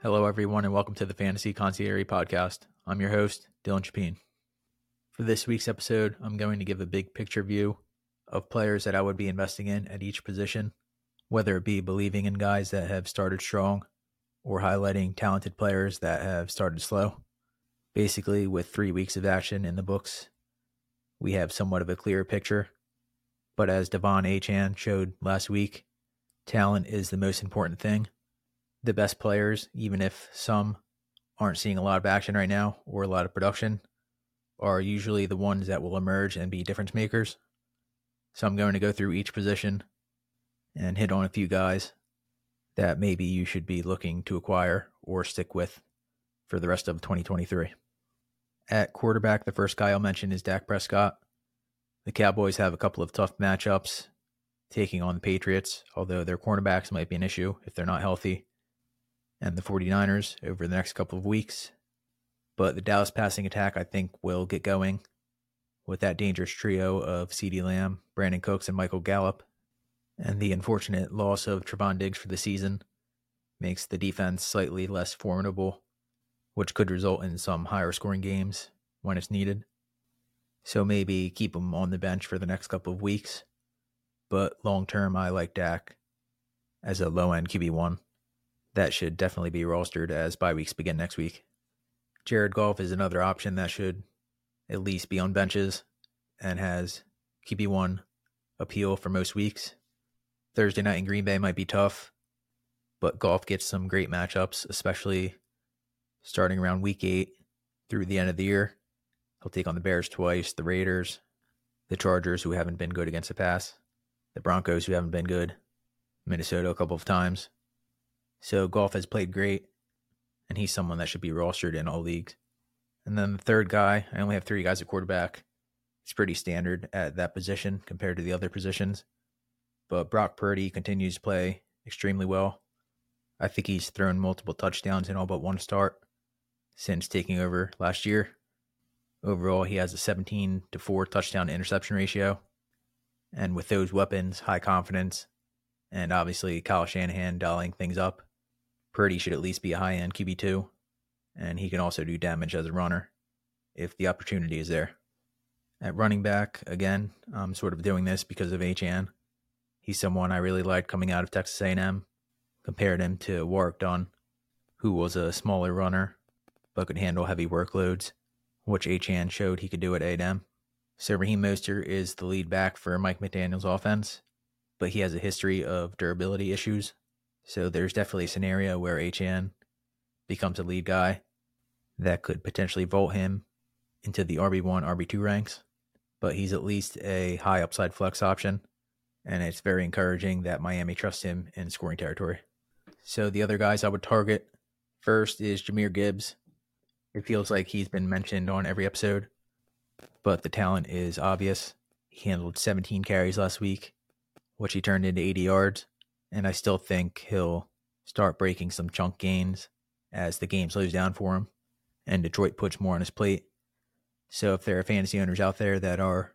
Hello, everyone, and welcome to the Fantasy Consigliere Podcast. I'm your host, Dylan Chapin. For this week's episode, I'm going to give a big picture view of players that I would be investing in at each position, whether it be believing in guys that have started strong or highlighting talented players that have started slow. Basically, with three weeks of action in the books, we have somewhat of a clearer picture. But as De'Von Achane showed last week, talent is the most important thing. The best players, even if some aren't seeing a lot of action right now or a lot of production, are usually the ones that will emerge and be difference makers. So I'm going to go through each position and hit on a few guys that maybe you should be looking to acquire or stick with for the rest of 2023. At quarterback, the first guy I'll mention is Dak Prescott. The Cowboys have a couple of tough matchups taking on the Patriots, although their cornerbacks might be an issue if they're not healthy, and the 49ers over the next couple of weeks. But the Dallas passing attack, I think, will get going with that dangerous trio of CeeDee Lamb, Brandin Cooks, and Michael Gallup. And the unfortunate loss of Trevon Diggs for the season makes the defense slightly less formidable which could result in some higher scoring games when it's needed. So maybe keep him on the bench for the next couple of weeks. But long term, I like Dak as a low end QB1. That should definitely be rostered as bye weeks begin next week. Jared Goff is another option that should at least be on benches and has QB1 appeal for most weeks. Thursday night in Green Bay might be tough, but Goff gets some great matchups, especially starting around week eight through the end of the year. He'll take on the Bears twice, the Raiders, the Chargers, who haven't been good against the pass, the Broncos, who haven't been good, Minnesota a couple of times. So Goff has played great, and he's someone that should be rostered in all leagues. And then the third guy, I only have three guys at quarterback. It's pretty standard at that position compared to the other positions. But Brock Purdy continues to play extremely well. I think he's thrown multiple touchdowns in all but one start since taking over last year. Overall, he has a 17 to 4 touchdown interception ratio. And with those weapons, high confidence, and obviously Kyle Shanahan dialing things up, Purdy should at least be a high end QB2. And he can also do damage as a runner if the opportunity is there. At running back, again, I'm sort of doing this because of Achane. He's someone I really liked coming out of Texas A&M. Compared him to Warrick Dunn, who was a smaller runner but could handle heavy workloads, which Achane showed he could do at A&M. So Raheem Mostert is the lead back for Mike McDaniel's offense, but he has a history of durability issues. So there's definitely a scenario where Achane becomes a lead guy that could potentially vault him into the RB1, RB2 ranks, but he's at least a high upside flex option, and it's very encouraging that Miami trusts him in scoring territory. So the other guys I would target first is Jahmyr Gibbs, it feels like he's been mentioned on every episode, but the talent is obvious. He handled 17 carries last week, which he turned into 80 yards, and I still think he'll start breaking some chunk gains as the game slows down for him and Detroit puts more on his plate. So if there are fantasy owners out there that are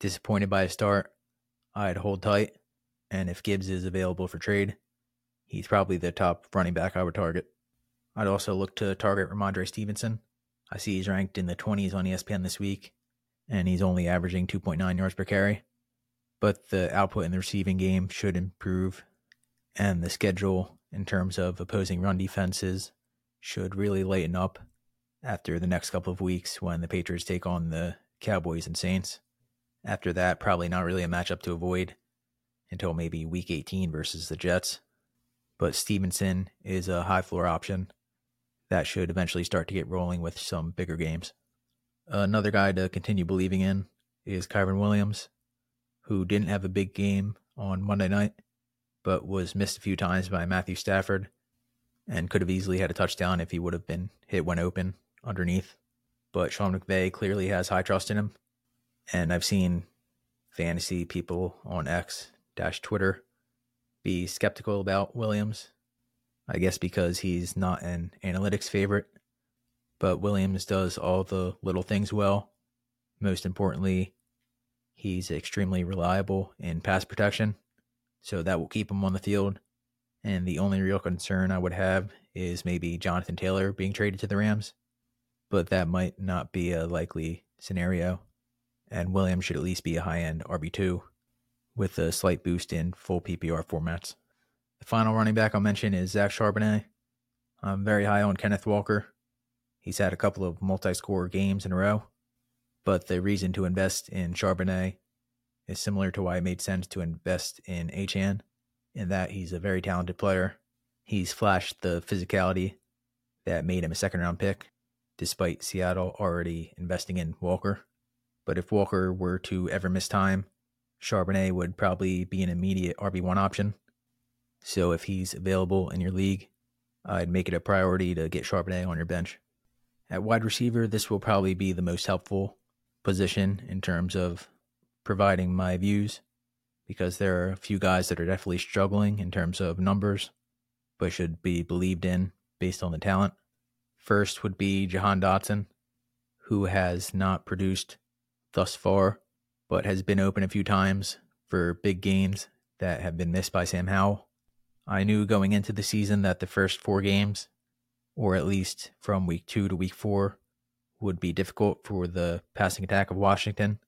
disappointed by a start, I'd hold tight. And if Gibbs is available for trade, he's probably the top running back I would target. I'd also look to target Rhamondre Stevenson. I see he's ranked in the 20s on ESPN this week, and he's only averaging 2.9 yards per carry. But the output in the receiving game should improve, and the schedule in terms of opposing run defenses should really lighten up after the next couple of weeks when the Patriots take on the Cowboys and Saints. After that, probably not really a matchup to avoid until maybe week 18 versus the Jets. But Stevenson is a high floor option that should eventually start to get rolling with some bigger games. Another guy to continue believing in is Kyren Williams, who didn't have a big game on Monday night, but was missed a few times by Matthew Stafford and could have easily had a touchdown if he would have been hit when open underneath. But Sean McVay clearly has high trust in him. And I've seen fantasy people on X dash Twitter be skeptical about Williams I guess because he's not an analytics favorite. But Williams does all the little things well. Most importantly, he's extremely reliable in pass protection. So that will keep him on the field. And the only real concern I would have is maybe Jonathan Taylor being traded to the Rams, but that might not be a likely scenario. And Williams should at least be a high end RB2 with a slight boost in full PPR formats. The final running back I'll mention is Zach Charbonnet. I'm very high on Kenneth Walker. He's had a couple of multi score games in a row, but the reason to invest in Charbonnet is similar to why it made sense to invest in Achane, in that he's a very talented player. He's flashed the physicality that made him a second round pick, despite Seattle already investing in Walker. But if Walker were to ever miss time, Charbonnet would probably be an immediate RB1 option. So if he's available in your league, I'd make it a priority to get Charbonnet on your bench. At wide receiver, this will probably be the most helpful position in terms of providing my views because there are a few guys that are definitely struggling in terms of numbers, but should be believed in based on the talent. First would be Jahan Dotson, who has not produced thus far, but has been open a few times for big games that have been missed by Sam Howell. I knew going into the season that the first four games, or at least from week two to week four, would be difficult for the passing attack of Washington.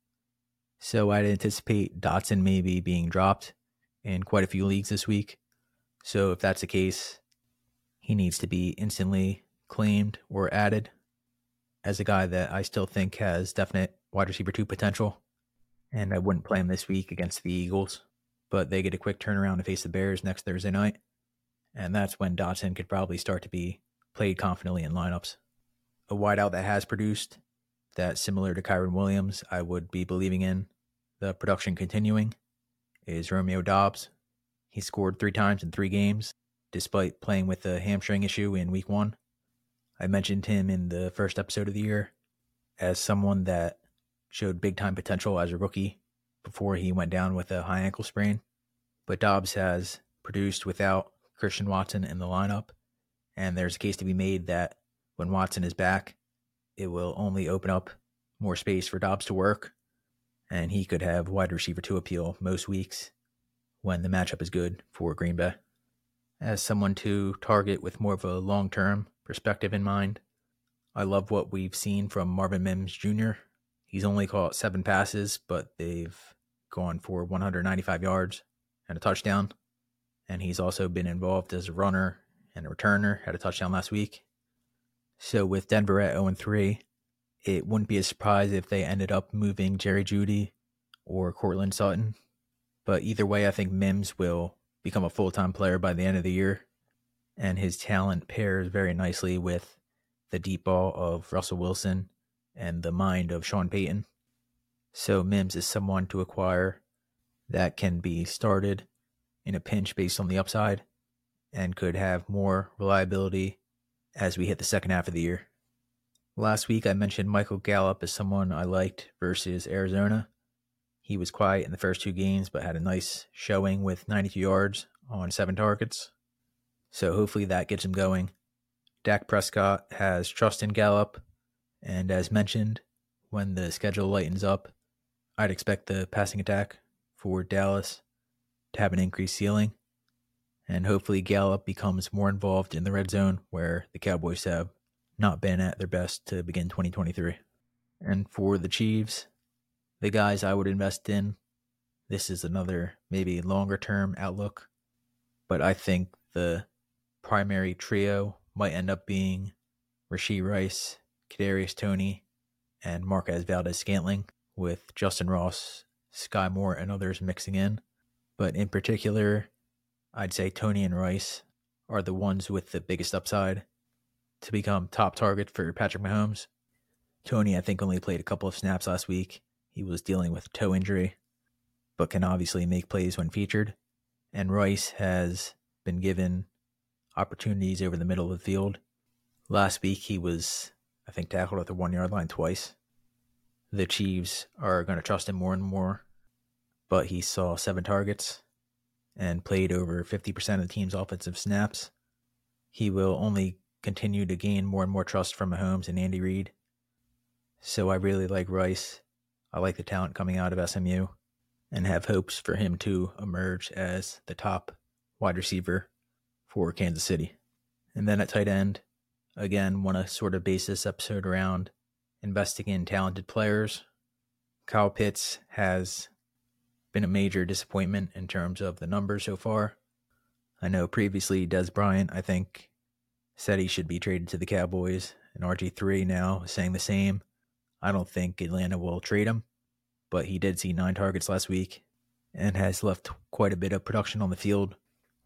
So I'd anticipate Dotson maybe being dropped in quite a few leagues this week. So if that's the case, he needs to be instantly claimed or added as a guy that I still think has definite wide receiver two potential. And I wouldn't play him this week against the Eagles but they get a quick turnaround to face the Bears next Thursday night. And that's when Dotson could probably start to be played confidently in lineups. A wideout that has produced, that similar to Kyren Williams, I would be believing in the production continuing, is Romeo Doubs. He scored three times in three games, despite playing with a hamstring issue in week one. I mentioned him in the first episode of the year as someone that showed big time potential as a rookie before he went down with a high ankle sprain. But Doubs has produced without Christian Watson in the lineup. And there's a case to be made that when Watson is back, it will only open up more space for Doubs to work. And he could have wide receiver two appeal most weeks when the matchup is good for Green Bay. As someone to target with more of a long term perspective in mind, I love what we've seen from Marvin Mims Jr. He's only caught seven passes, but they've gone for 195 yards and a touchdown. And he's also been involved as a runner and a returner, had a touchdown last week. So with Denver at 0 3, it wouldn't be a surprise if they ended up moving Jerry Jeudy or Courtland Sutton. But either way, I think Mims will become a full time player by the end of the year. And his talent pairs very nicely with the deep ball of Russell Wilson and the mind of Sean Payton. So Mims is someone to acquire that can be started in a pinch based on the upside and could have more reliability as we hit the second half of the year. Last week, I mentioned Michael Gallup as someone I liked versus Arizona. He was quiet in the first two games, but had a nice showing with 92 yards on seven targets. So hopefully that gets him going. Dak Prescott has trust in Gallup and as mentioned, when the schedule lightens up, I'd expect the passing attack for Dallas to have an increased ceiling. And hopefully, Gallup becomes more involved in the red zone where the Cowboys have not been at their best to begin 2023. And for the Chiefs, the guys I would invest in, this is another maybe longer term outlook. But I think the primary trio might end up being Rashee Rice, Kadarius Toney, and Marquez Valdes Scantling, with Justyn Ross, Skyy Moore, and others mixing in. But in particular, I'd say Toney and Rice are the ones with the biggest upside to become top target for Patrick Mahomes. Toney, I think, only played a couple of snaps last week. He was dealing with toe injury, but can obviously make plays when featured. And Rice has been given opportunities over the middle of the field. Last week, he was I think tackled at the one yard line twice. The Chiefs are going to trust him more and more, but he saw seven targets and played over 50% of the team's offensive snaps. He will only continue to gain more and more trust from Mahomes and Andy Reid. So I really like Rice. I like the talent coming out of SMU and have hopes for him to emerge as the top wide receiver for Kansas City. And then at tight end, again, want to sort of base this episode around investing in talented players. Kyle Pitts has been a major disappointment in terms of the numbers so far. I know previously Dez Bryant, I think, said he should be traded to the Cowboys, and RG3 now is saying the same. I don't think Atlanta will trade him, but he did see nine targets last week and has left quite a bit of production on the field,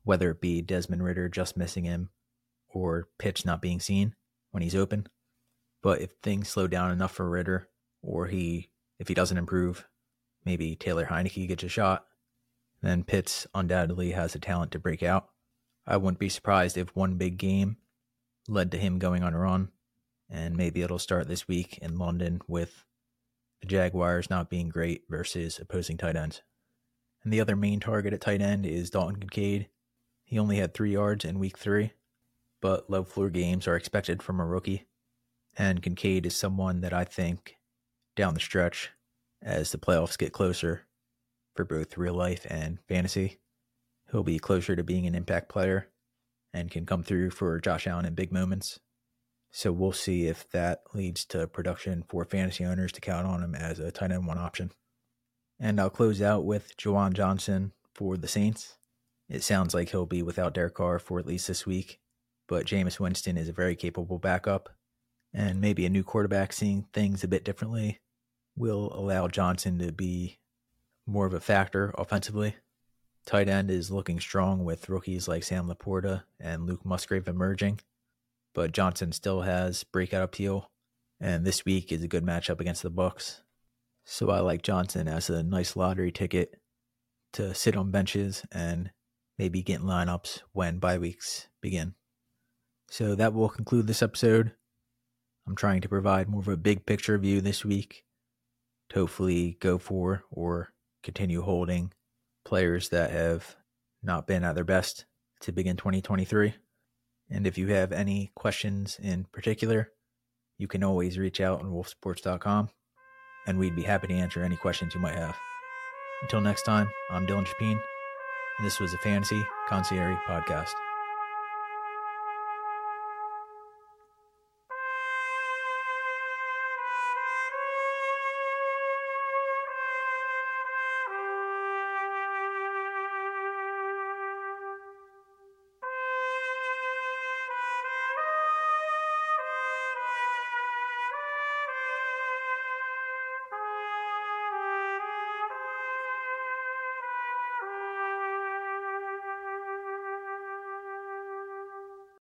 whether it be Desmond Ridder just missing him or Pitts not being seen when he's open. But if things slow down enough for Ridder, or he if he doesn't improve, maybe Taylor Heinicke gets a shot, then Pitts undoubtedly has the talent to break out. I wouldn't be surprised if one big game led to him going on a run, and maybe it'll start this week in London with the Jaguars not being great versus opposing tight ends. And the other main target at tight end is Dalton Kincaid. He only had three yards in week three, but low floor games are expected from a rookie. And Kincaid is someone that I think down the stretch, as the playoffs get closer for both real life and fantasy, he'll be closer to being an impact player and can come through for Josh Allen in big moments. So we'll see if that leads to production for fantasy owners to count on him as a tight end one option. And I'll close out with Juwan Johnson for the Saints. It sounds like he'll be without Derek Carr for at least this week, but Jameis Winston is a very capable backup, and maybe a new quarterback seeing things a bit differently will allow Johnson to be more of a factor offensively. Tight end is looking strong with rookies like Sam LaPorta and Luke Musgrave emerging, but Johnson still has breakout appeal, and this week is a good matchup against the Bucs. So I like Johnson as a nice lottery ticket to sit on benches and maybe get in lineups when bye weeks begin. So that will conclude this episode. I'm trying to provide more of a big picture view this week to hopefully go for or continue holding players that have not been at their best to begin 2023. And if you have any questions in particular, you can always reach out on wolfsports.com and we'd be happy to answer any questions you might have. Until next time, I'm Dylan Chapin, and this was a Fantasy Consigliere Podcast.